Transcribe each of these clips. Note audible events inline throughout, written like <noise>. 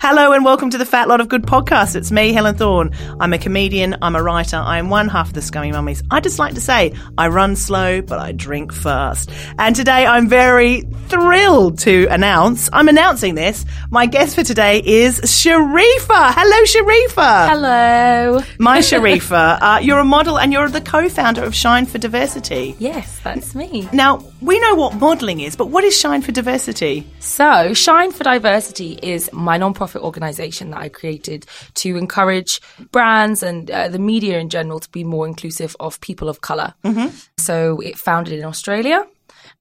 Hello and welcome to the Fat Lot of Good podcast. It's me, Helen Thorne. I'm a comedian, I'm a writer, I am one half of the Scummy Mummies. I just like to say I run slow, but I drink fast. And today I'm very thrilled to announce, I'm announcing this, my guest for today is Sharifa. Hello, Sharifa. Hello. My <laughs> Sharifa, uh, you're a model and you're the co-founder of Shine for Diversity. Yes, that's me. Now, we know what modelling is, but what is Shine for Diversity? So, Shine for Diversity is my non-profit organization that I created to encourage brands and uh, the media in general to be more inclusive of people of color. Mm-hmm. So, it founded in Australia.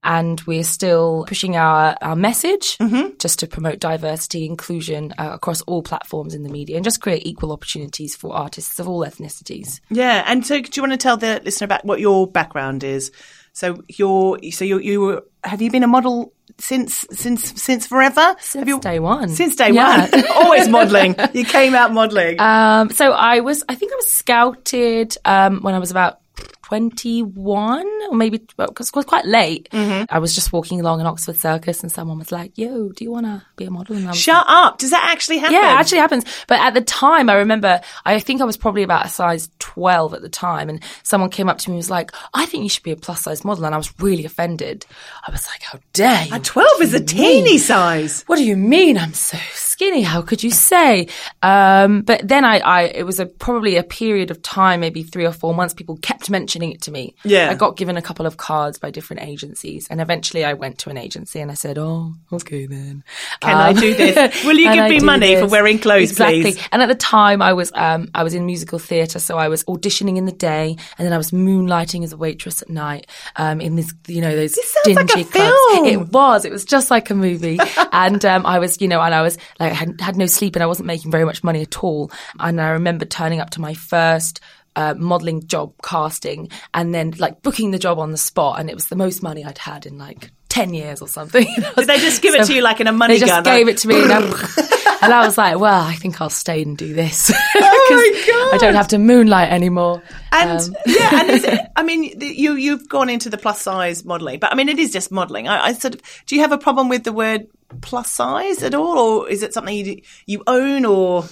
And we're still pushing our, our message just to promote diversity, inclusion uh, across all platforms in the media and just create equal opportunities for artists of all ethnicities. Yeah, and so do you want to tell the listener about what your background is? So you're so you you were, have you been a model since since since forever? Since have you, day one. Since day Yeah. one, <laughs> always modelling. You came out modelling. Um, so I was, I think I was scouted um, when I was about 21 or maybe because it was quite late. Mm-hmm. I was just walking along an Oxford Circus and someone was like, "Yo, do you want to be a model?" And I was Shut up! Does that actually happen? yeah, it actually happens. But at the time, I remember, I think I was probably about a size 12 at the time. And someone came up to me and was like, I think you should be a plus size model. And I was really offended. I was like, how dare you? A twelve is a teeny size. what do you mean I'm so skinny? How could you say? Um, but then I, I, it was a, probably a period of time, maybe three or four months, people kept mentioning it to me. Yeah. I got given a couple of cards by different agencies. And eventually I went to an agency and I said, oh, okay then. Can I do this? <laughs> Will you give I me money for wearing clothes, exactly. please? And at the time, I was um, I was in musical theatre, so I was auditioning in the day, and then I was moonlighting as a waitress at night um, in this, you know, those dingy like clubs. It was. It was just like a movie, <laughs> and um, I was, you know, and I was like had, had no sleep, and I wasn't making very much money at all. And I remember turning up to my first. Uh, modeling job casting and then like booking the job on the spot and it was the most money I'd had in like 10 years or something. <laughs> Did they just give it to you like in a money They just gun? gave it to me, and, I- <laughs> <laughs> and I was like, "Well, I think I'll stay and do this Oh my God. I don't have to moonlight anymore." And Um, yeah, and is it, I mean, the- you you've gone into the plus size modelling, but I mean, it is just modelling. I, I sort of, do you have a problem with the word plus size at all, or is it something you you own, or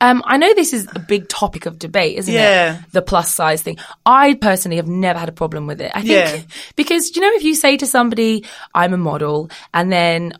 Um, I know this is a big topic of debate, isn't Yeah. it? The plus size thing. I personally have never had a problem with it. I think Yeah. because you know, if you say to somebody, "I'm a model," and then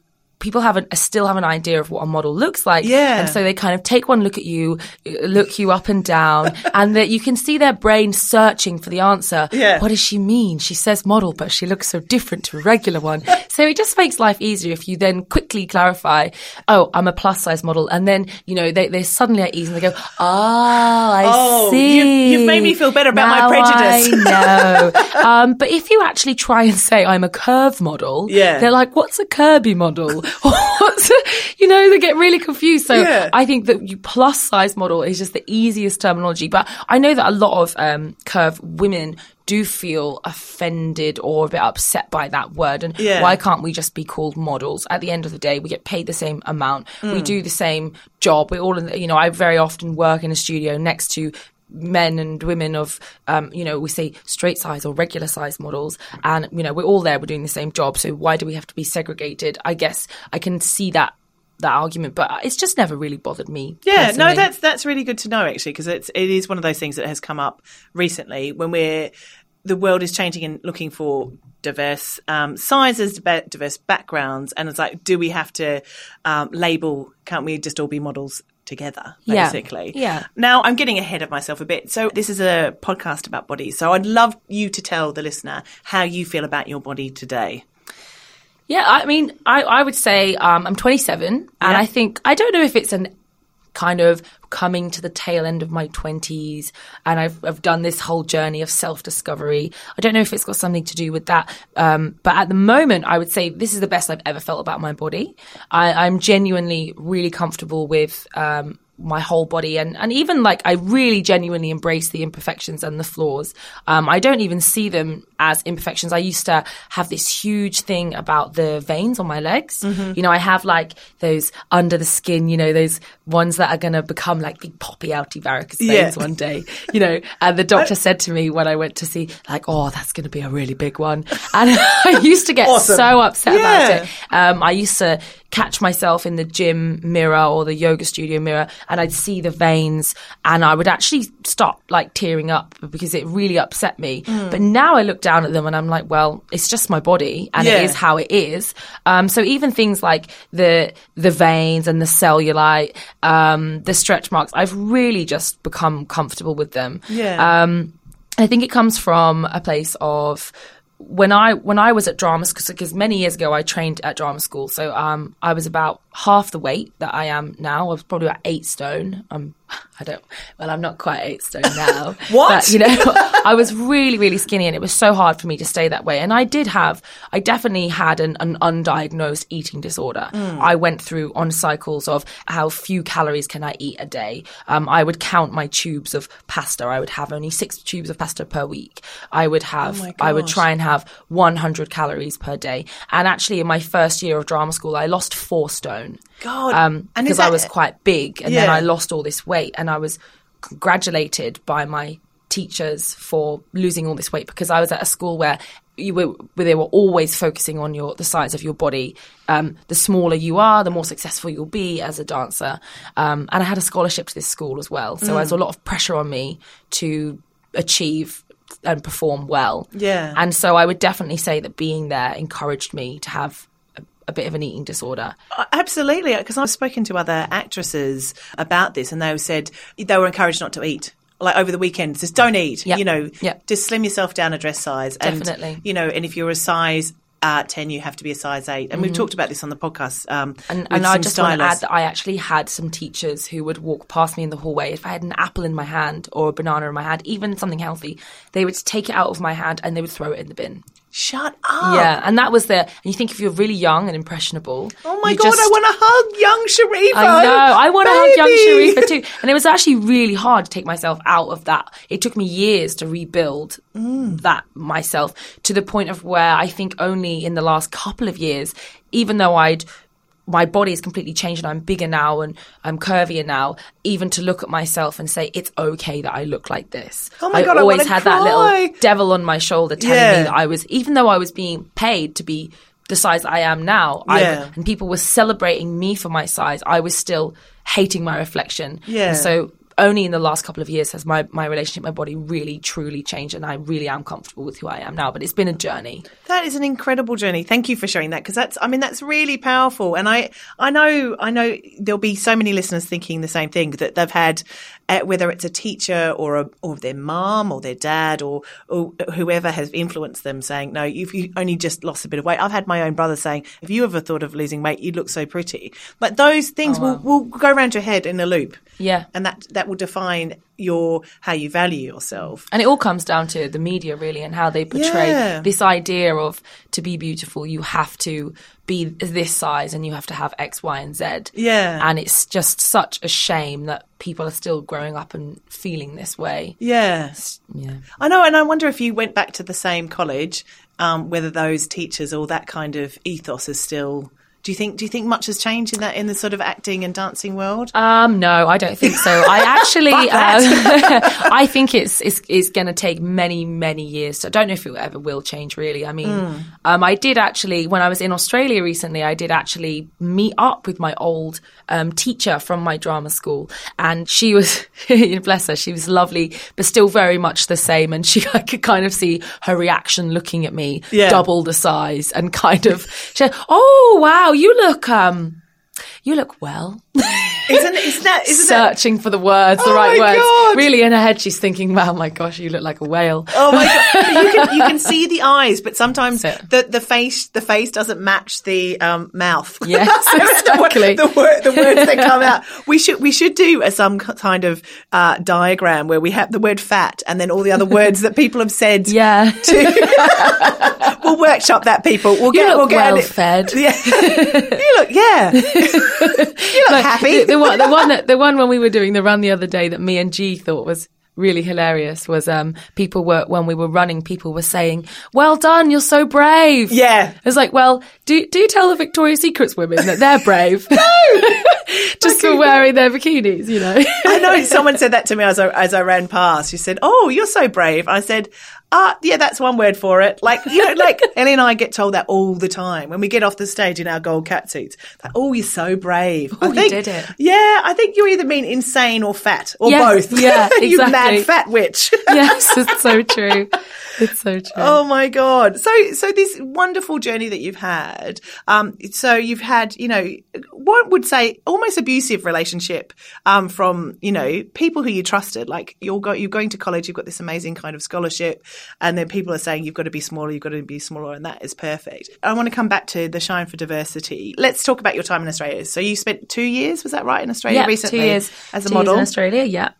people have an, still have an idea of what a model looks like, Yeah. and so they kind of take one look at you, look you up and down, <laughs> and that you can see their brain searching for the answer. Yeah. What does she mean? She says model, but she looks so different to a regular one. <laughs> so it just makes life easier if you then quickly clarify, oh, I'm a plus size model. And then, you know, they, they're suddenly at ease and they go, ah, I Oh, see. you- you've made me feel better about my prejudice." I know. <laughs> um, but if you actually try and say I'm a curve model, Yeah. they're like, what's a Kirby model? <laughs> you know, they get really confused. So Yeah. I think that you plus size model is just the easiest terminology. But I know that a lot of um, curve women do feel offended or a bit upset by that word. And Yeah. why can't we just be called models? At the end of the day, we get paid the same amount. Mm. We do the same job. We're all in, the, you know, I very often work in a studio next to men and women of, um, you know, we say straight size or regular size models. And, you know, we're all there. We're doing the same job. So why do we have to be segregated? I guess I can see that that argument, but it's just never really bothered me. Yeah, personally. no, that's that's really good to know actually because it's it is one of those things that has come up recently when we're the world is changing and looking for diverse um, sizes, diverse backgrounds, and it's like, do we have to um, label? Can't we just all be models? Together, Yeah. basically. Yeah. Now I'm getting ahead of myself a bit. So this is a podcast about bodies. So I'd love you to tell the listener how you feel about your body today. Yeah, I mean, I, I would say um, I'm 27, and Yeah. I think I don't know if it's an kind of coming to the tail end of my 20s, and I've, I've done this whole journey of self discovery. I don't know if it's got something to do with that, um, but at the moment, I would say this is the best I've ever felt about my body. I, I'm genuinely really comfortable with. Um, my whole body and, and even like I really genuinely embrace the imperfections and the flaws. Um, I don't even see them as imperfections. I used to have this huge thing about the veins on my legs. You know, I have like those under the skin, you know, those ones that are going to become like big poppy outy varicose veins Yeah. one day, you know. And the doctor <laughs> said to me when I went to see, like, oh, that's going to be a really big one. <laughs> And I used to get Awesome. so upset Yeah. about it. Um, I used to catch myself in the gym mirror or the yoga studio mirror and I'd see the veins and I would actually start like tearing up because it really upset me. Mm. But now I look down at them and I'm like, well, it's just my body and Yeah. it is how it is. Um, so even things like the, the veins and the cellulite, um, the stretch marks, I've really just become comfortable with them. Yeah. Um, I think it comes from a place of when I when I was at drama school because many years ago I trained at drama school, so um, I was about half the weight that I am now. I was probably about eight stone. Um, <laughs> I don't. Well, I'm not quite eight stone <laughs> now. What? But, you know, <laughs> I was really really skinny, and it was so hard for me to stay that way. And I did have, I definitely had an, an undiagnosed eating disorder. I went through on cycles of how few calories can I eat a day. Um, I would count my tubes of pasta. I would have only six tubes of pasta per week. I would have, my I would try and have 100 calories per day. And actually, in my first year of drama school, I lost four stone. God, Um, because I was quite big, and then I lost all this weight, and I was congratulated by my teachers for losing all this weight because I was at a school where you were where they were always focusing on your the size of your body. Um, the smaller you are, the more successful you'll be as a dancer. Um, and I had a scholarship to this school as well, so there's a lot of pressure on me to achieve and perform well. Yeah. And so I would definitely say that being there encouraged me to have a, bit of an eating disorder. Uh, Absolutely, because I've spoken to other actresses about this, and they said they were encouraged not to eat. Like over the weekend, just don't eat. Yep. You know, Yep. just slim yourself down a dress size. Definitely. And, you know, and if you're a size uh, ten, you have to be a size eight. And we've talked about this on the podcast. Um, Mm-hmm. And, and I just want to add that I actually had some teachers who would walk past me in the hallway. If I had an apple in my hand or a banana in my hand, even something healthy, they would take it out of my hand and they would throw it in the bin. Shut up! Yeah, and that was the. And you think if you're really young and impressionable, Oh my god, just- I want to hug young Sharifa. I know. I want to hug young! Sharifa too. <laughs> And it was actually really hard to take myself out of that. It took me years to rebuild Mm. that myself to the point of where I think only in the last couple of years, even though I'd my body has completely changed and I'm bigger now and I'm curvier now, even to look at myself and say it's okay that I look like this. Oh my I God, I always wanna had that little devil on my shoulder telling Yeah. me that I was, even though I was being paid to be the size I am now, I- and people were celebrating me for my size, I was still hating my reflection. Yeah. And so only in the last couple of years has my, my relationship, my body really, truly changed, and I really am comfortable with who I am now. But it's been a journey. That is an incredible journey. Thank you for sharing that because that's, I mean, that's really powerful. And I, I know, I know there'll be so many listeners thinking the same thing that they've had, uh, whether it's a teacher or a, or their mom or their dad or, or whoever has influenced them saying, no, if you only just lost a bit of weight. I've had my own brother saying, if you ever thought of losing weight, you look so pretty. But those things will, will go around your head in a loop. Yeah. And that, that will define your, how you value yourself. And it all comes down to the media, really, and how they portray Yeah. this idea of to be beautiful, you have to be this size and you have to have X, Y, and Z. Yeah. And it's just such a shame that people are still growing up and feeling this way. Yeah. Yeah. I know, and I wonder if you went back to the same college, um, whether those teachers or that kind of ethos is still Do you think do you think much has changed in that in the sort of acting and dancing world? Um, no, I don't think so. I <laughs> actually, um, <laughs> <laughs> I think it's it's, it's going to take many many years. So I don't know if it ever will change. Really, I mean, Hmm. um, I did actually when I was in Australia recently, I did actually meet up with my old um, teacher from my drama school, and she was, bless her, she was lovely, but still very much the same. And she, I could kind of see her reaction looking at me, Yeah. double the size, and kind of, she said, "Oh wow, you look um." You look well. Isn't isn't that <laughs> isn't that searching for the words, the Oh right words. God. Really, in her head, she's thinking, "Wow, my gosh, you look like a whale." Oh my god! <laughs> You can you can see the eyes, but sometimes the the face the face doesn't match the um, mouth. <laughs> Yes, the, exactly. the, word, the words that come out. We should we should do a, some kind of uh, diagram where we have the word fat and then all the other words that people have said. Yeah, We'll workshop that. People, we'll you get look we'll get well fed. <laughs> Yeah, you look yeah. <laughs> you look happy. The, the one, the one, that, the one when we were doing the run the other day that me and G thought was really hilarious was um people were when we were running people were saying well done you're so brave Yeah. it's like well do do you tell the victoria's secrets women that they're brave <laughs> no just for wearing their bikinis you know I know someone said that to me as I, as I ran past. She said, "Oh, you're so brave." I said, "Uh, yeah, that's one word for it." Like you know, like <laughs> Ellie and I get told that all the time when we get off the stage in our gold cat suits. Like, oh, you're so brave. Oh, I you did it. Yeah, I think you either mean insane or fat or Yeah, both. yeah, <laughs> you mad exactly. fat witch. <laughs> yes it's so true it's so true Oh my god! So, so this wonderful journey that you've had. Um, so you've had, you know, one would say almost abusive relationship um, from, you know, people who you trusted. Like you're go, you're going to college, you've got this amazing kind of scholarship, and then people are saying you've got to be smaller, you've got to be smaller, and that is perfect. I want to come back to the Shine for Diversity. Let's talk about your time in Australia. So you spent two years, was that right, in Australia yeah, recently two years as a two years model? in Australia. Yeah,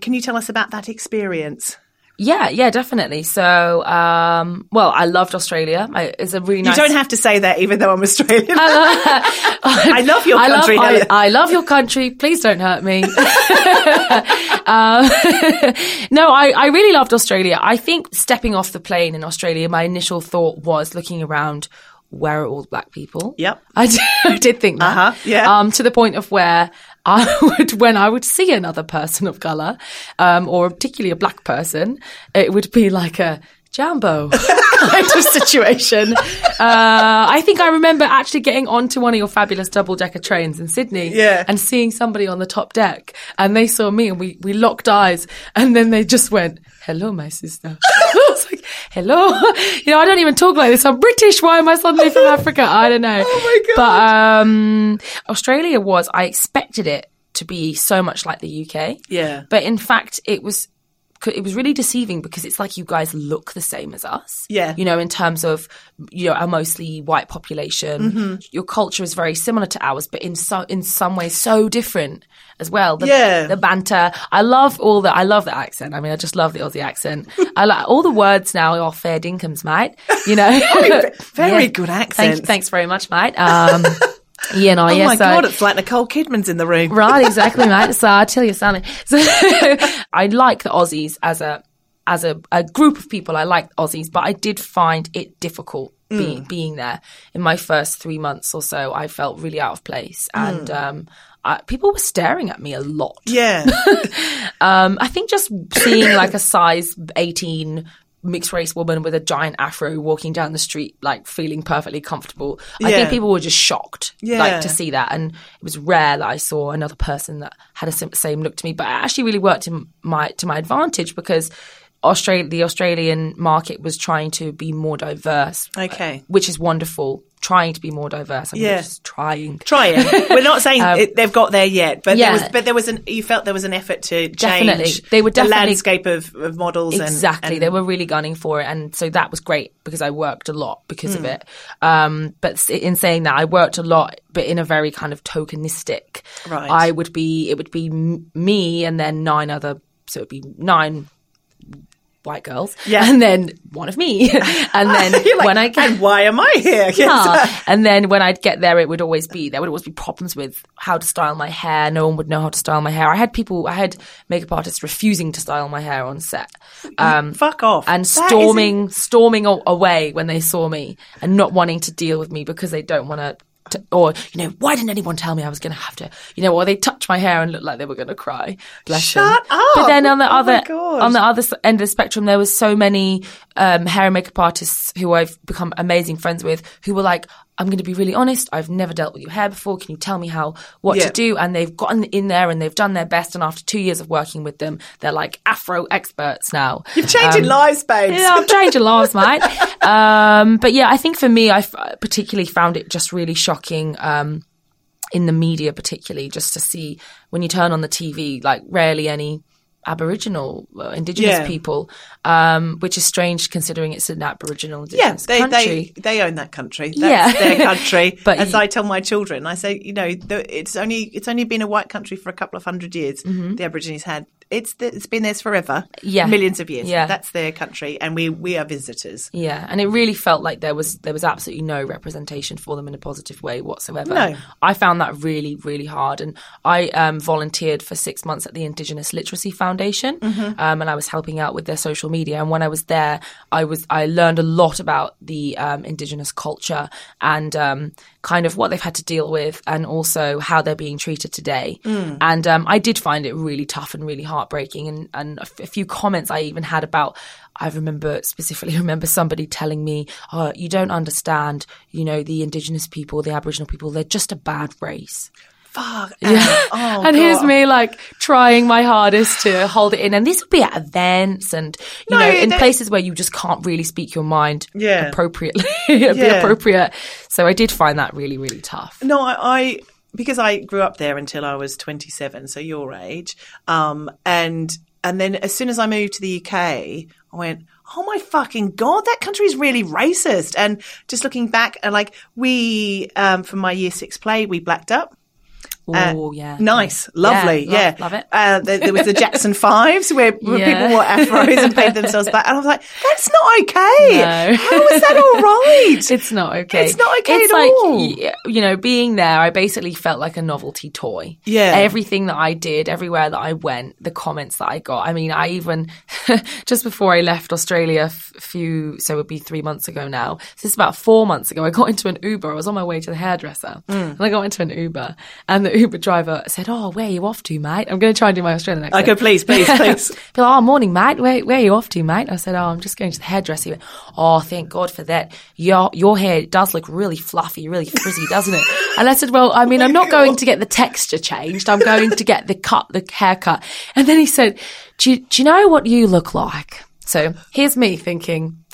Can you tell us about that experience? Yeah, yeah, definitely. So, um, well, I loved Australia. I, it's a really You don't have to say that, even though I'm Australian. <laughs> I love your I love, country. I, I love your country. Please don't hurt me. <laughs> um, <laughs> no, I, I really loved Australia. I think stepping off the plane in Australia, my initial thought was looking around. Where are all the black people? Yep. I did, I did think that. Uh-huh, yeah. Um, to the point of where I <laughs> would, when I would see another person of color, um, or particularly a black person, it would be like a jambo <laughs> kind of situation. Uh, I think I remember actually getting onto one of your fabulous double decker trains in Sydney Yeah. and seeing somebody on the top deck and they saw me and we, we locked eyes and then they just went, hello, my sister. <laughs> I was like, hello. You know, I don't even talk like this. I'm British. Why am I suddenly from <laughs> Africa? I don't know. Oh my God. But, um, Australia was, I expected it to be so much like the UK. Yeah. But in fact, it was it was really deceiving because it's like you guys look the same as us. Yeah. You know, in terms of you know, a mostly white population. Mm-hmm. Your culture is very similar to ours, but in so in some ways so different as well. The, Yeah. The banter. I love all the I love the accent. I mean, I just love the Aussie accent. <laughs> I like all the words now are fair dinkum, mate. You know. <laughs> very <laughs> good accent. Thank, thanks very much, mate. Um yeah, no, Oh yeah, my so- god, it's like Nicole Kidman's in the room. Right, <laughs> exactly, mate. So I'll tell you something. So <laughs> I like the Aussies as a as a, a group of people. I like Aussies, but I did find it difficult be, being there in my first three months or so. I felt really out of place, and um, I, people were staring at me a lot. Yeah. <laughs> Um, I think just seeing like a size 18 mixed race woman with a giant afro walking down the street, like feeling perfectly comfortable. I Yeah. think people were just shocked, Yeah. like to see that. And it was rare that I saw another person that had a same look to me, but it actually really worked in my, to my advantage because Australia, the Australian market was trying to be more diverse. Okay. Which is wonderful. Trying to be more diverse. I'm Yeah. just trying. Trying. <laughs> We're not saying it, they've got there yet, but there Um, yeah. was, but there was an. You felt there was an effort to change Definitely. They were the definitely- landscape of, of models. Exactly. and- they were really gunning for it. And so that was great because I worked a lot because Hmm. of it. Um, but in saying that, I worked a lot, but in a very kind of tokenistic. Right. I would be, it would be me and then nine other, so it'd be nine white girls. Yeah. And then one of me. <laughs> and then <laughs> like, when I get. and why am I here? Yes. Ah, <laughs> and then when I'd get there, it would always be there would always be problems with how to style my hair. No one would know how to style my hair. I had people, I had makeup artists refusing to style my hair on set, um, Fuck off. and storming, storming away when they saw me, and not wanting to deal with me because they don't want to t- or you know, why didn't anyone tell me I was going to have to, you know, or they touch my hair and look like they were going to cry. Bless Shut them. up. But then on the Oh other on the other end of the spectrum, there was so many um, hair and makeup artists who I've become amazing friends with who were like. I'm going to be really honest. I've never dealt with your hair before. Can you tell me how what Yeah. to do? And they've gotten in there and they've done their best. And after two years of working with them, they're like Afro experts now. You're changing lives, babes. Um, Yeah, I'm changing lives, mate. <laughs> Um, but yeah, I think for me, I f- particularly found it just really shocking. Um, in the media, particularly, just to see when you turn on the TV, like rarely any Aboriginal, uh, Indigenous Yeah. people, um, which is strange considering it's an Aboriginal Yeah, Indigenous they, country. they they own that country. That's Yeah. their country. <laughs> But as I tell my children, I say, you know, the, it's only it's only been a white country for a couple of hundred years. The Aborigines had it's the, it's been theirs forever. Yeah. millions of years. Yeah. that's their country, and we we are visitors. Yeah, and it really felt like there was there was absolutely no representation for them in a positive way whatsoever. No. I found that really really hard, and I um, volunteered for six months at the Indigenous Literacy Foundation, Mm-hmm. um, and I was helping out with their social media. And when I was there, I was I learned a lot about the um, Indigenous culture and um, kind of what they've had to deal with, and also how they're being treated today. Mm. And um, I did find it really tough and really heartbreaking, and and a, f- a few comments I even had about. I remember specifically <laughs> remember somebody telling me, "Oh, you don't understand. You know, the Indigenous people, the Aboriginal people, they're just a bad race." Fuck. Yeah. Oh, and here's me like trying my hardest to hold it in. And this would be at events and, you No, know, in places where you just can't really speak your mind Yeah. appropriately. It'd <laughs> be appropriate. So I did find that really, really tough. No, I, I because I grew up there until I was 27, so your age. Um, and and then as soon as I moved to the UK, I went, "Oh my fucking god, that country is really racist." And just looking back, and like we um, from my year six play, we blacked up. Oh, yeah. Nice, lovely, love- yeah, love it. Uh, there, there was the Jackson Fives where, <laughs> where Yeah. people wore afros and painted themselves <laughs> black, and I was like, "That's not okay. No. How is that all <laughs> right?" It's not okay. It's not okay It's at like, all. you know, being there, I basically felt like a novelty toy. Yeah. Everything that I did, everywhere that I went, the comments that I got. I mean, I even, just before I left Australia, a f- few, so it would be three months ago now. So this is about four months ago. I got into an Uber. I was on my way to the hairdresser Mm. and I got into an Uber and the <laughs> Uber driver said, Oh, where are you off to, mate? I'm going to try and do my Australian accent. I go, please, please, <laughs> please. Like, oh, morning, mate. Where, where are you off to, mate? I said, oh, I'm just going to the hairdresser. He went, oh, thank God for that. Your, your hair does look really fluffy, really frizzy, doesn't it? <laughs> And I said, well, I mean, I'm not oh going to get the texture changed. I'm going to get the cut, the haircut. And then he said, do you, do you know what you look like? So here's me thinking,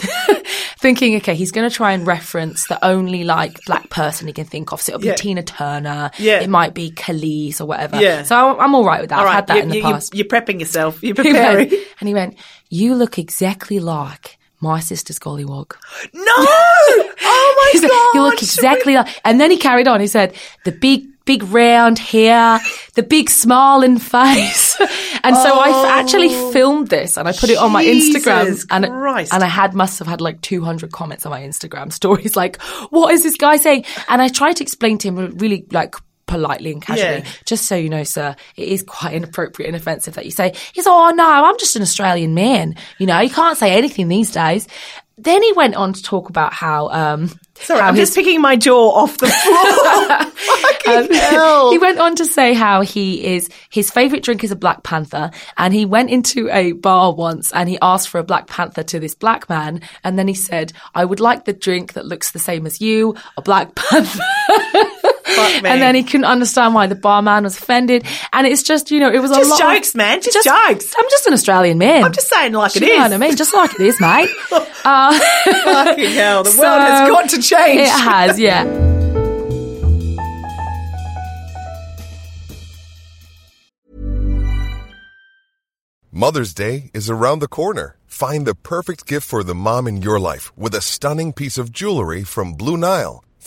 thinking, okay, he's going to try and reference the only like black person he can think of. So it'll be Yeah. Tina Turner. Yeah. It might be Khalees or whatever. Yeah. So I'm, I'm all right with that. All I've right, had that you, in the you, past. You, are prepping yourself. You're <laughs> He preparing. went- and he went, "You look exactly like my sister's gollywog." no! <laughs> Oh my He god! "You look exactly like." And then he carried on. He said, "The big, big round hair, the big smiling face." <laughs> and so I f- oh, actually filmed this and I put it on my Instagram. Oh. And and I had must have had like 200 comments on my Instagram <laughs> stories, like, "What is this guy saying?" And I tried to explain to him really like. Politely and casually, Yeah. just so you know, sir, it is quite inappropriate and offensive that you say, he's, oh no, I'm just an Australian man. You know, you can't say anything these days. Then he went on to talk about how, um, Sorry, how I'm his- just picking my jaw off the floor. <laughs> Fucking hell. he went on to say how he is his favorite drink is a Black Panther, and he went into a bar once and he asked for a Black Panther to this black man, and then he said, "I would like the drink that looks the same as you, a Black Panther." <laughs> Fuck me. and then he couldn't understand why the barman was offended, and it's just you know it was a Just lot of- jokes, man. Just jokes. I'm just an Australian man. I'm just saying like Do it you is. know what I mean? Just like it is, mate. <laughs> Uh, Fucking hell. The So- world has got to change. It has, yeah. Mother's Day is around the corner. Find the perfect gift for the mom in your life with a stunning piece of jewelry from Blue Nile.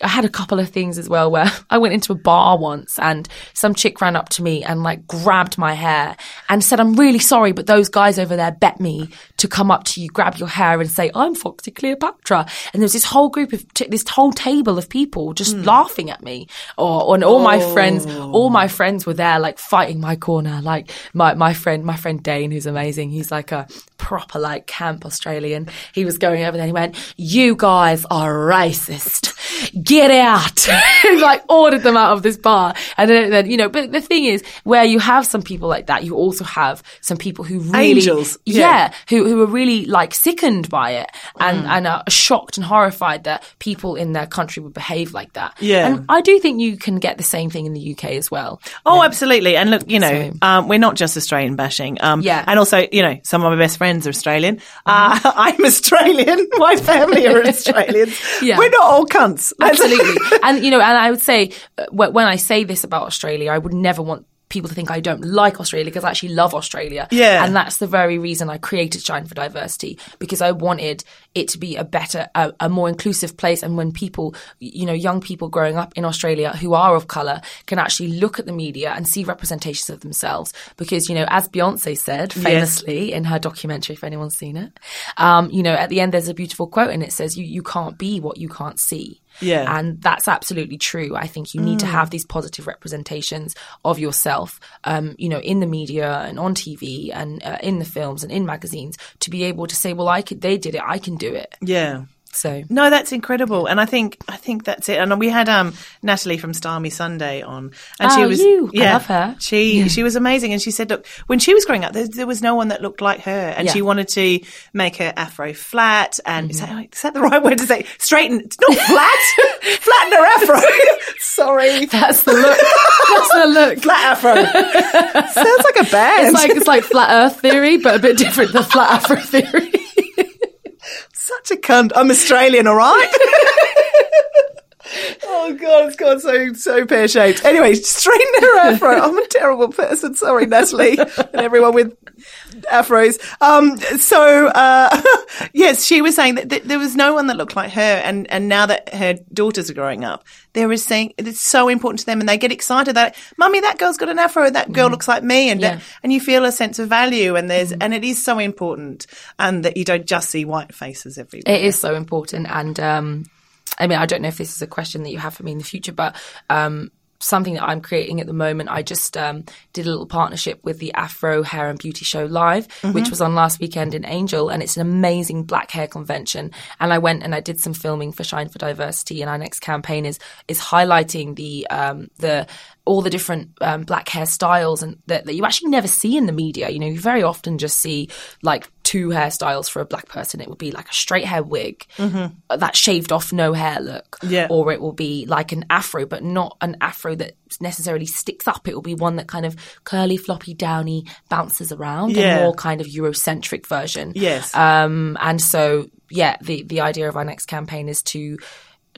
I had a couple of things as well where <laughs> I went into a bar once and some chick ran up to me and like grabbed my hair and said, I'm really sorry, but those guys over there bet me to come up to you, grab your hair and say, I'm Foxy Cleopatra. And there's this whole group of, t- this whole table of people just hmm. laughing at me. Or, and all my oh. friends, all my friends were there like fighting my corner. Like my, my friend, my friend Dane, who's amazing. He's like a proper like camp Australian. He was going over there and he went, you guys are racist get out. <laughs> like ordered them out of this bar. And then, then, you know, but the thing is, where you have some people like that, you also have some people who really, Angels, yeah, yeah. who, who are really like sickened by it and, Mm. and are shocked and horrified that people in their country would behave like that. Yeah. And I do think you can get the same thing in the UK as well. Oh, absolutely. And look, you know, So- um, we're not just Australian bashing. Um, Yeah. And also, you know, some of my best friends are Australian. Uh, <laughs> I'm Australian. <laughs> My family are Australians. Yeah. We're not all cunts. Absolutely. and, you know, and I would say, uh, when I say this about Australia, I would never want people to think I don't like Australia because I actually love Australia. Yeah. And that's the very reason I created Shine for Diversity because I wanted it to be a better, a, a more inclusive place. And when people, you know, young people growing up in Australia who are of color can actually look at the media and see representations of themselves. Because, you know, as Beyonce said famously in her documentary, if anyone's seen it, um, you know, at the end there's a beautiful quote and it says, you, you can't be what you can't see. Yeah. And that's absolutely true. I think you need to have these positive representations of yourself, um, you know, in the media and on TV and uh, in the films and in magazines to be able to say, well, I could, they did it, I can do it. Yeah. So No, that's incredible, and I think I think that's it. And we had um Natalie from Style Me Sunday on, and she Oh, was you. I love her. She she was amazing, and she said, look, when she was growing up, there, there was no one that looked like her, and Yeah. she wanted to make her afro flat, and is, that, is that the right word to say? Straighten, it's not flat, <laughs> flatten her afro. <laughs> Sorry, that's the look. that's the look. <laughs> flat afro. Sounds like a band. It's like it's like flat Earth theory, but a bit different than flat Afro theory. Such a cunt. I'm Australian, all right? <laughs> oh god, it's gone so so pear shaped. Anyway, straighten her afro. I'm a terrible person. Sorry, Natalie, and everyone with afros. Um, so uh, <laughs> yes, she was saying that, there was no one that looked like her, and and now that her daughters are growing up, there is saying it's so important to them, and they get excited that, mummy, that girl's got an afro, that girl looks like me, and Yeah. and you feel a sense of value, and there's and it is so important, and that you don't just see white faces everywhere. It is so important. And um, I mean, I don't know if this is a question that you have for me in the future, but um, something that I'm creating at the moment, I just um, did a little partnership with the Afro Hair and Beauty Show Live, which was on last weekend in Angel. And it's an amazing black hair convention. And I went and I did some filming for Shine for Diversity. And our next campaign is is highlighting the um, the all the different um, black hairstyles and that, that you actually never see in the media. You know, you very often just see like two hairstyles for a black person. It would be like a straight hair wig, that shaved off no hair look, Yeah. or it will be like an afro, but not an afro that necessarily sticks up. It will be one that kind of curly, floppy, downy, bounces around, Yeah. a more kind of Eurocentric version. Yes. Um, and so, yeah, the the idea of our next campaign is to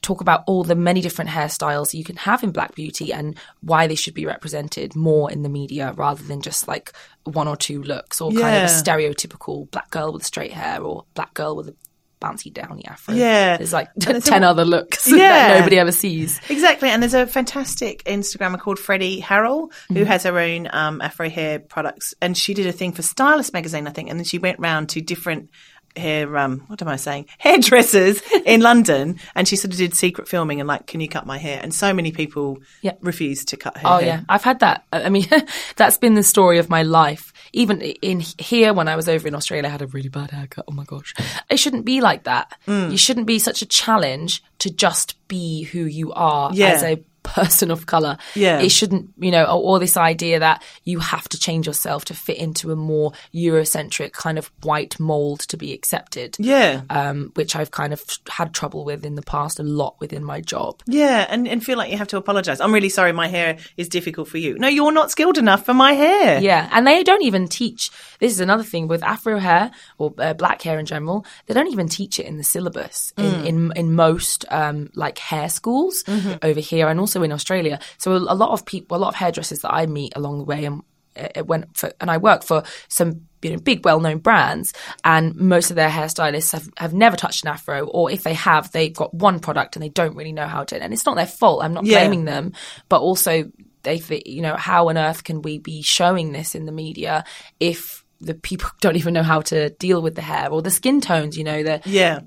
talk about all the many different hairstyles you can have in Black Beauty and why they should be represented more in the media rather than just like one or two looks or kind of a stereotypical black girl with straight hair or black girl with a bouncy downy afro. Yeah. There's like And it's <laughs> a- 10 other looks <laughs> Yeah. that nobody ever sees. Exactly, and there's a fantastic Instagrammer called Freddie Harrel who has her own um, Afro hair products, and she did a thing for Stylist magazine, I think, and then she went round to different hair um what am I saying <laughs> hairdressers in London, and she sort of did secret filming and like, can you cut my hair? And so many people Yeah. refused to cut her Oh hair. yeah, I've had that. I I mean, <laughs> that's been the story of my life. Even in here, when I was over in Australia, I had a really bad haircut. Oh my gosh, it shouldn't be like that. Mm. You shouldn't be such a challenge to just be who you are Yeah. as a person of color. Yeah. it shouldn't. You know, or, or this idea that you have to change yourself to fit into a more Eurocentric kind of white mold to be accepted. Yeah. Um, which I've kind of had trouble with in the past a lot within my job. Yeah, and, and feel like you have to apologize. I'm really sorry, my hair is difficult for you. No, you're not skilled enough for my hair. Yeah, and they don't even teach. This is another thing with Afro hair or uh, black hair in general. They don't even teach it in the syllabus in in, in most um, like hair schools over here and also in Australia. So a, lot of people, a lot of hairdressers that I meet along the way, and it went for, and I work for some you know big well known brands, and most of their hairstylists have, have never touched an afro, or if they have, they've got one product and they don't really know how to. And it's not their fault. I'm not Yeah. blaming them, but also they think, you know, how on earth can we be showing this in the media if the people <laughs> don't even know how to deal with the hair or the skin tones, you know, the Yeah.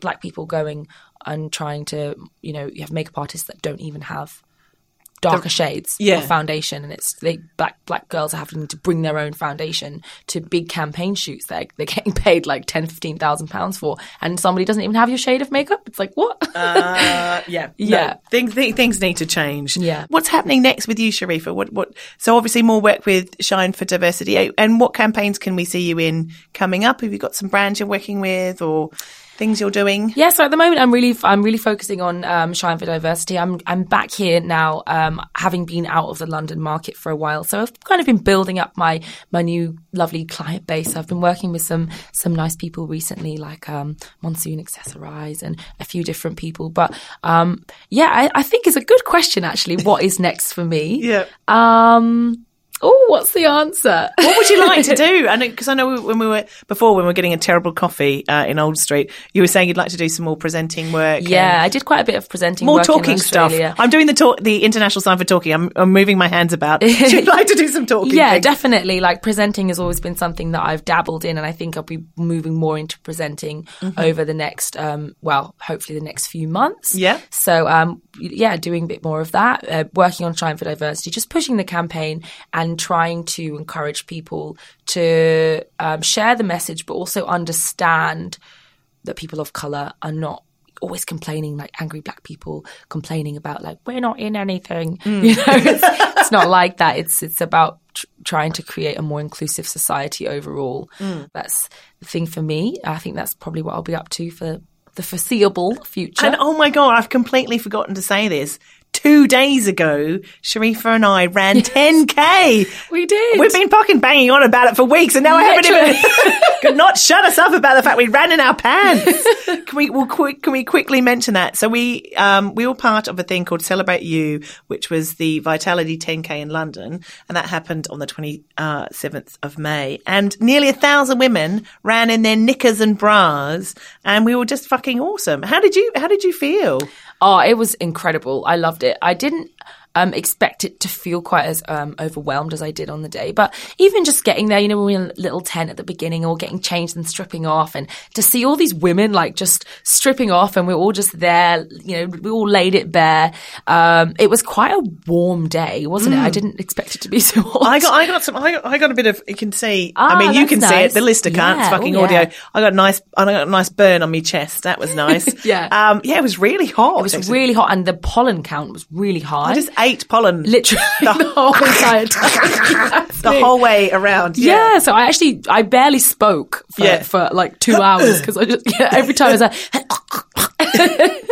black people going and trying to, you know, you have makeup artists that don't even have darker shades yeah. of foundation and it's they black black girls are having to bring their own foundation to big campaign shoots they're, they're getting <laughs> paid like 10 15,000 pounds for and somebody doesn't even have your shade of makeup it's like what Uh, yeah. <laughs> Yeah. No, things, th- things need to change. Yeah. What's happening next with you, Sharifa? What, what, so obviously more work with Shine for Diversity. And what campaigns can we see you in coming up? Have you got some brands you're working with or things you're doing? Yeah, so at the moment, I'm really, I'm really focusing on um, Shine for Diversity. I'm, I'm back here now, um, having been out of the London market for a while. So I've kind of been building up my, my new lovely client base. I've been working with some, some nice people recently, like um, Monsoon Accessorize and a few different people. But um, yeah, I, I think it's a good question actually. What is next for me? Yeah. Um. Oh, what's the answer? What would you like to <laughs> do? And because I know when we were before, when we were getting a terrible coffee uh, in Old Street, you were saying you'd like to do some more presenting work. yeah, I did quite a bit of presenting. more work in talking stuff. I'm doing the talk, the international sign for talking. I'm, I'm moving my hands about. <laughs> <laughs> You'd like to do some talking? Yeah, things? definitely. Like presenting has always been something that I've dabbled in, and I think I'll be moving more into presenting Mm-hmm. over the next, um, well, hopefully the next few months. Yeah. So, um, yeah, doing a bit more of that, uh, working on Shine for Diversity, just pushing the campaign and trying to encourage people to um, share the message, but also understand that people of color are not always complaining like angry black people complaining about like we're not in anything Mm. <laughs> you know it's, it's not like that it's it's about tr- trying to create a more inclusive society overall Mm. that's the thing for me i think that's probably what i'll be up to for the foreseeable future And oh my god, I've completely forgotten to say this. Two days ago, Sharifa and I ran 10k. we did We've been fucking banging on about it for weeks, and now I haven't even <laughs> could not shut us up about the fact we ran in our pants. <laughs> Can we? Well, quick, can we quickly mention that? So we um, we were part of a thing called Celebrate You, which was the Vitality 10k in London, and that happened on the 27th of May. And nearly a thousand women ran in their knickers and bras, and we were just fucking awesome. How did you? How did you feel? Oh, it was incredible. I loved it. I didn't um, expect it to feel quite as um, overwhelmed as I did on the day. But even just getting there, you know, when we were in a little tent at the beginning, all getting changed and stripping off, and to see all these women like just stripping off, and we're all just there, you know, we all laid it bare. Um, it was quite a warm day, wasn't it? I didn't expect it to be <laughs> so hot. Mm. I got, I got some, I got, I got a bit of. You can see. I Ah, mean, you can see it. The listener can't. It's Yeah, fucking oh, audio. I got a nice, I got a nice burn on my chest. That was <laughs> nice. Yeah. Um. Yeah. It was really hot. it was really hot, and the pollen count was really high. Ate pollen literally the <laughs> whole entire <laughs> time. the whole way around. Yeah. Yeah. so I actually I barely spoke for, Yeah. for like two hours because I just yeah, every time I was like <laughs>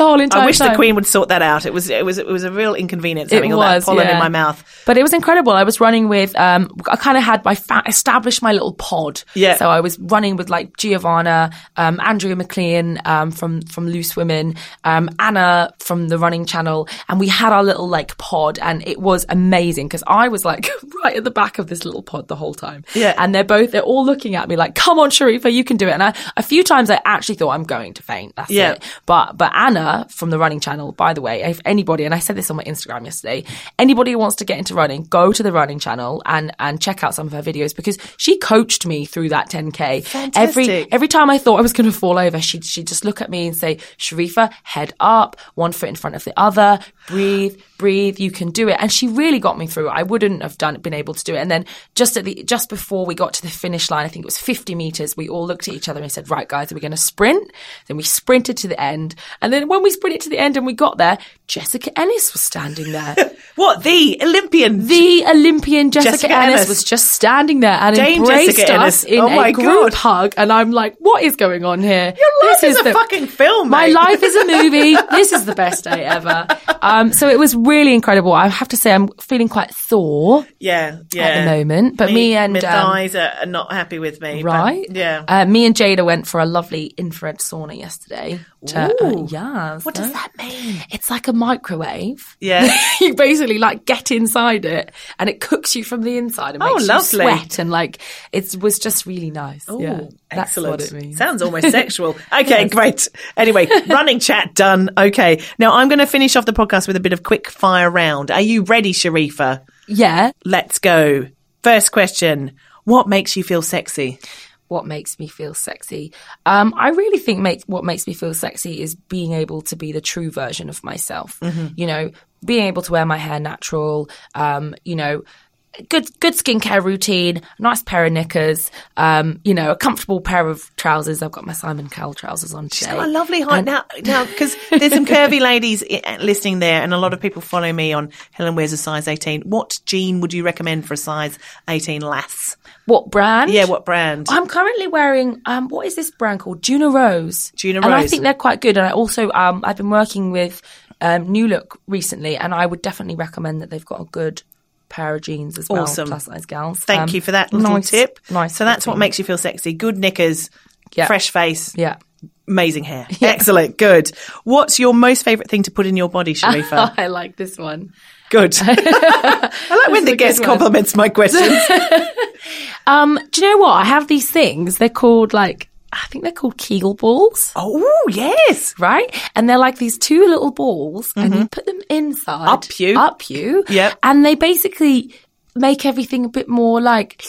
the whole entire I wish time. the Queen would sort that out. It was, it was, it was a real inconvenience having it all was that pollen yeah. in my mouth. But it was incredible. I was running with, um, I kind of had my fa- established my little pod. Yeah. So I was running with like Giovanna, um, Andrea McLean, um, from, from Loose Women, um, Anna from the running channel. And we had our little like pod and it was amazing because I was like <laughs> right at the back of this little pod the whole time. Yeah. And they're both, they're all looking at me like, come on, Sharifa, you can do it. And I, a few times I actually thought I'm going to faint. That's Yeah. it. But, but Anna, From the Running Channel, by the way, if anybody, and I said this on my Instagram yesterday, anybody who wants to get into running, go to the Running Channel and and check out some of her videos because she coached me through that 10k. Fantastic. Every every time I thought I was going to fall over, she'd she'd just look at me and say, "Sharifa, head up, one foot in front of the other, breathe." Breathe, you can do it. And she really got me through. I wouldn't have done been able to do it. And then just at the just before we got to the finish line, I think it was 50 meters, we all looked at each other and said, Right, guys, are we going to sprint? Then we sprinted to the end. And then when we sprinted to the end and we got there, Jessica Ennis was standing there. <laughs> What the Olympian? the Olympian Jessica, Jessica Ennis, Ennis. was just standing there and Dame embraced Jessica us Ennis. in Oh my a group God. hug. And I'm like, what is going on here? Your life is a fucking film, My mate. life is a movie. <laughs> this is the best day ever. Um, so it was really incredible. I have to say, I'm feeling quite Thor yeah, yeah. at the moment. But me, and my um, thighs are, are not happy with me. right, yeah. Uh, me and Jada went for a lovely infrared sauna yesterday. To, uh, yeah. what does that mean? It's like a microwave. Yeah. <laughs> you basically like get inside it and it cooks you from the inside and Oh, makes lovely. you sweat and like it was just really nice. yeah, Ooh, that's excellent. what it means. Sounds almost <laughs> sexual. Okay, great. Anyway, running chat done. Okay. Now I'm going to finish off the podcast with a bit of quick fire round. Are you ready, Sharifa? yeah. Let's go. First question. What makes you feel sexy? What makes me feel sexy? Um, I really think make, what makes me feel sexy is being able to be the true version of myself. You know, being able to wear my hair natural. Um, you know. Good, good skincare routine, nice pair of knickers, um, you know, a comfortable pair of trousers. I've got my Simon Cowell trousers on today. got a lovely height now. Now, because there's some curvy <laughs> ladies listening there, and a lot of people follow me on Helen wears a size 18. What jean would you recommend for a size 18 lass? What brand? Yeah, what brand? I'm currently wearing um what is this brand called? Junarose. Juno Rose. And I think they're quite good. And I also um I've been working with um New Look recently and I would definitely recommend that they've got a good pair of jeans as well. Awesome. Plus size gals. Thank Um, you for that little nice- tip. Nice. So that's what makes you feel sexy. Good knickers, Yeah. fresh face, Yeah. amazing hair. <laughs> Excellent. Good. What's your most favourite thing to put in your body, Sharifa? <laughs> I like this one. Good. <laughs> I like when the guest compliments my questions. Um, do you know what? I have these things. They're called like I think they're called Kegel balls. oh, yes. right? And they're like these two little balls, and you mm-hmm. put them inside, Up you. up you, Yep. and they basically make everything a bit more like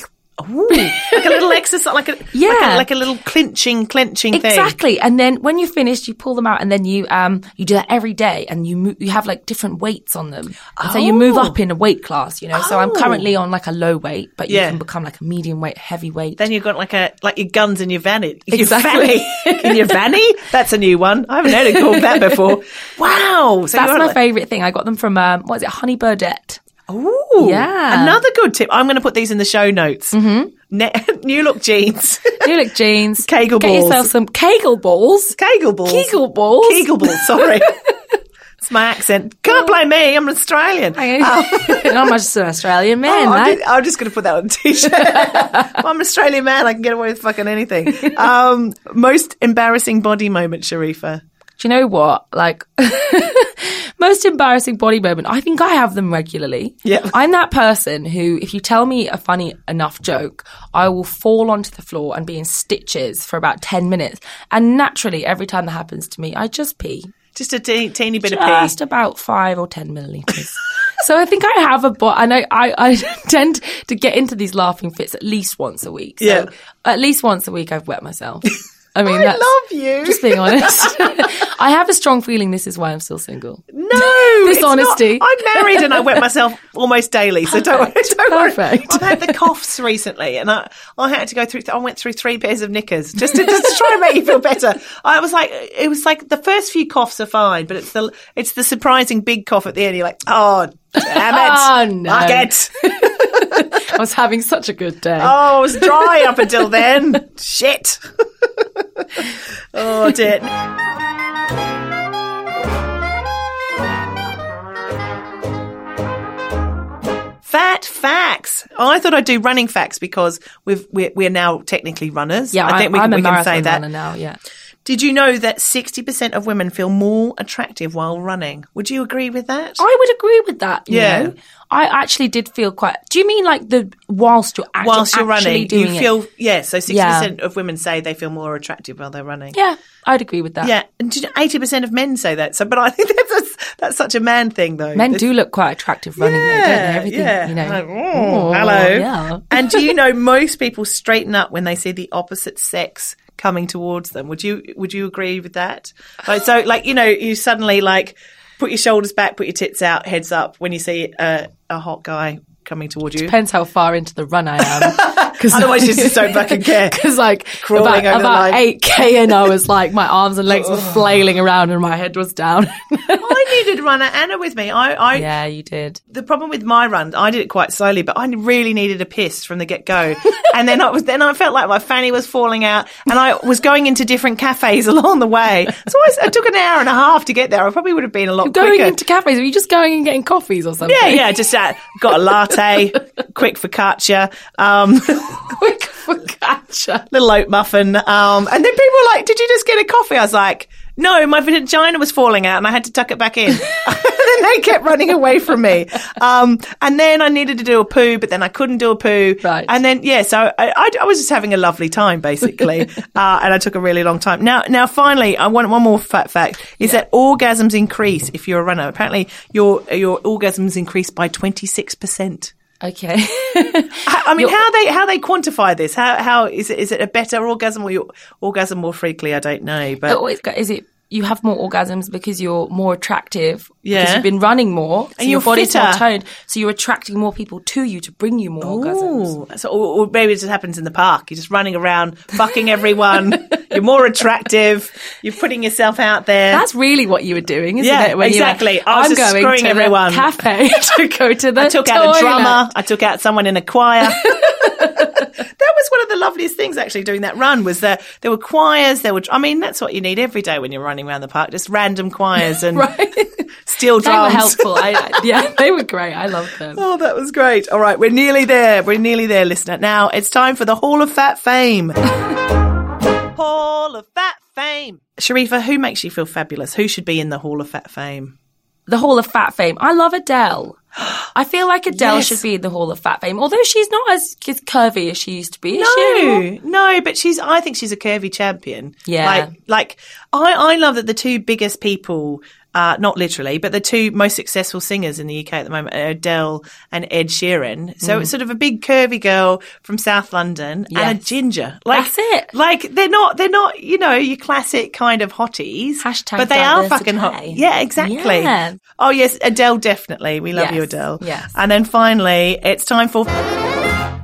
Ooh, like a little <laughs> exercise, like a Yeah. like a, like a little clinching, clenching thing. exactly. And then when you're finished, you pull them out, and then you um you do that every day, and you mo- you have like different weights on them, and so you move Oh. up in a weight class. You know, so I'm Oh. currently on like a low weight, but you Yeah. can become like a medium weight, heavy weight. Then you've got like a like your guns in your vanny. Your Exactly. vanny. <laughs> in your vanny. That's a new one. I haven't heard it called that before. <laughs> Wow. So That's my like- favorite thing. I got them from um, what is it, Honey Birdette. Ooh, Yeah. Another good tip. I'm going to put these in the show notes. Mm-hmm. Ne- <laughs> new look jeans, <laughs> New look jeans, Kegel Get balls. yourself some Kegel balls. Kegel balls, Kegel balls. Kegel balls. Sorry, <laughs> it's my accent. Can't blame me. I'm Australian. I'm just an Australian man, Oh, I'm, just, I'm just going to put that on a t-shirt. I'm an Australian man. I can get away with fucking anything. Um, most embarrassing body moment, Sharifa. Do you know what? Like, <laughs> most embarrassing body moment. I think I have them regularly. Yeah. I'm that person who, if you tell me a funny enough joke, I will fall onto the floor and be in stitches for about 10 minutes. And naturally, every time that happens to me, I just pee. Just a teeny bit of pee. Just about five or 10 milliliters. <laughs> so I think I have a, but, and I, I, I <laughs> tend to get into these laughing fits at least once a week. So Yeah. at least once a week, I've wet myself. I mean, I that's, love you. just being <laughs> honest. I have a strong feeling this is why I'm still single. No, This <laughs> it's not. honesty. I'm married and I wet myself almost daily, so don't, worry, don't worry. Perfect. I've had the coughs recently, and I, I had to go through. I went through three pairs of knickers just to just to try and make you feel better. I was like, it was like the first few coughs are fine, but it's the it's the surprising big cough at the end. You're like, oh damn it, Oh, no. <laughs> I was having such a good day. Oh, it was dry up until then. Shit. <laughs> oh dear. Fat facts. I thought I'd do running facts because we've, we're, we're now technically runners. yeah, I think we, am we can say that. now. Yeah, Did you know that 60% of women feel more attractive while running? Would you agree with that? I would agree with that. you Yeah. know. I actually did feel quite. Do you mean like the whilst you're act- Whilst you're actually running, doing you it? feel, yeah, so 60% of women say they feel more attractive while they're running. Yeah, I'd agree with that. Yeah, and know, 80% of men say that. So, but I think <laughs> that's, that's such a man thing, though. Men do look quite attractive running, though, don't they? Yeah, Everything, yeah. you know. Like, oh, hello. yeah. and do you <laughs> know most people straighten up when they see the opposite sex coming towards them? Would you would you agree with that? Like, so, like you know, you suddenly like put your shoulders back, put your tits out, heads up when you see a, a hot guy coming towards you. Depends how far into the run I am. <laughs> Cause Otherwise, you just don't fucking care. Because like Crawling about, about eight k in, I was like my arms and legs were flailing around and my head was down. I <laughs> needed runner Anna with me. I, I yeah, you did. the problem with my run, I did it quite slowly, but I really needed a piss from the get go. and then I was, then I felt like my fanny was falling out, and I was going into different cafes <laughs> along the way. So I, I took an hour and a half to get there. I probably would have been a lot Going quicker. into cafes, are you just going and getting coffees or something? yeah, yeah, just uh, got a latte, <laughs> quick focaccia, um, <laughs> Quick little oat muffin, um, and then people were like, "Did you just get a coffee?" I was like. No, my vagina was falling out and I had to tuck it back in. <laughs> <laughs> and then they kept running away from me. Um, and then I needed to do a poo, but then I couldn't do a poo. Right. And then, yeah, so I, I, I was just having a lovely time, basically. uh, and I took a really long time. Now, now finally, I want one more fat fact is that orgasms increase if you're a runner. Apparently, your, your orgasms increase by 26%. Okay. I I mean, how they how they quantify this? How how is it? Is it a better orgasm or you orgasm more frequently? I don't know, but oh, But is- it you have more orgasms because you're more attractive? Yeah. Because you've been running more, so And your you're body's more toned, so you're attracting more people to you to bring you more orgasms. So, or, or maybe it just happens in the park. You're just running around, fucking everyone. <laughs> you're more attractive. You're putting yourself out there. That's really what you were doing, isn't Yeah, it? When exactly. I was I'm just going to everyone. the cafe <laughs> to go to the I took out a drummer. I took out someone in a choir. <laughs> that was one of the loveliest things actually doing that run was that there were choirs. There were, I mean, that's what you need every day when you're running around the park. Just random choirs <laughs> and Right. steel They were drums. helpful. I, yeah, they were great. I loved them. Oh, that was great. All right, we're nearly there. We're nearly there, listener. Now it's time for the Hall of Fat Fame. Hall of Fat Fame. Sharifa, who makes you feel fabulous? Who should be in the Hall of Fat Fame? The Hall of Fat Fame. I love Adele. <gasps> I feel like Adele Yes. should be in the Hall of Fat Fame, although she's not as as curvy as she used to be. Is she? No, no, but she's. I think she's a curvy champion. Yeah. like, like I, I love that the two biggest people, uh, not literally, but the two most successful singers in the UK at the moment are Adele and Ed Sheeran. So Mm. it's sort of a big curvy girl from South London and a ginger. Like That's it. Like they're not, they're not, you know, your classic kind of hotties. Hashtag but they are fucking hot. Yeah, exactly. Yeah. Oh yes, Adele definitely. We love you, Adele. yes. And then finally, it's time for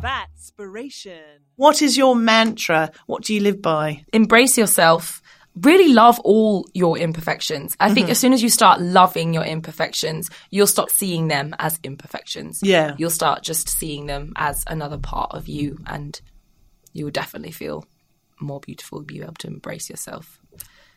Fatspiration. What is your mantra? What do you live by? embrace yourself. Really love all your imperfections. I Mm-hmm. think as soon as you start loving your imperfections, you'll stop seeing them as imperfections. Yeah. You'll start just seeing them as another part of you and you will definitely feel more beautiful, be able to embrace yourself.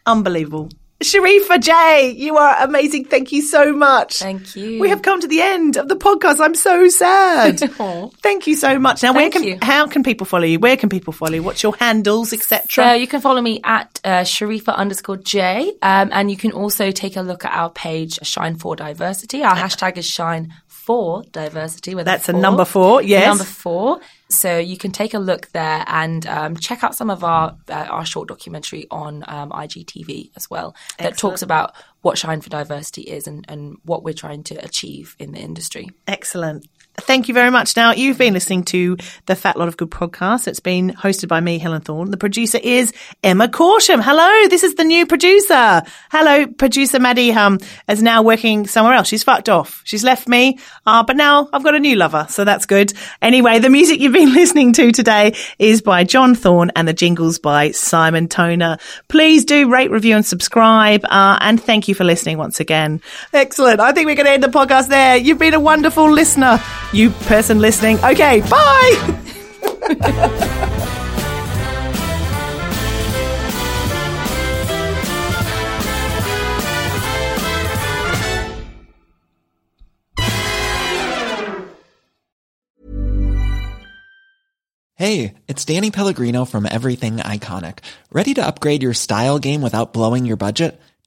Unbelievable. Sharifa J, you are amazing. Thank you so much. Thank you. We have come to the end of the podcast. I'm so sad. <laughs> Thank you so much. Now, where can you. how can people follow you? Where can people follow you? What's your handles, etc.? So you can follow me at uh, Sharifa underscore J, um, and you can also take a look at our page, Shine for Diversity. Our hashtag is Shine for Diversity. with That's a four. number four, yes. Number four. So you can take a look there and um, check out some of our uh, our short documentary on um, IGTV as well that talks about what Shine for Diversity is and, and what we're trying to achieve in the industry. Excellent. Thank you very much. Now, you've been listening to the Fat Lot of Good podcast. It's been hosted by me, Helen Thorne. The producer is Emma Corsham. Hello, this is the new producer. Hello, producer Maddie Hum is now working somewhere else. She's fucked off. She's left me, uh, but now I've got a new lover, so that's good. Anyway, the music you've been <laughs> listening to today is by John Thorne and the jingles by Simon Toner. Please do rate, review and subscribe. Uh, and thank you for listening once again. Excellent. I think we're going to end the podcast there. You've been a wonderful listener, you person listening. Okay, bye. Hey, it's Danny Pellegrino from Everything Iconic. Ready to upgrade your style game without blowing your budget?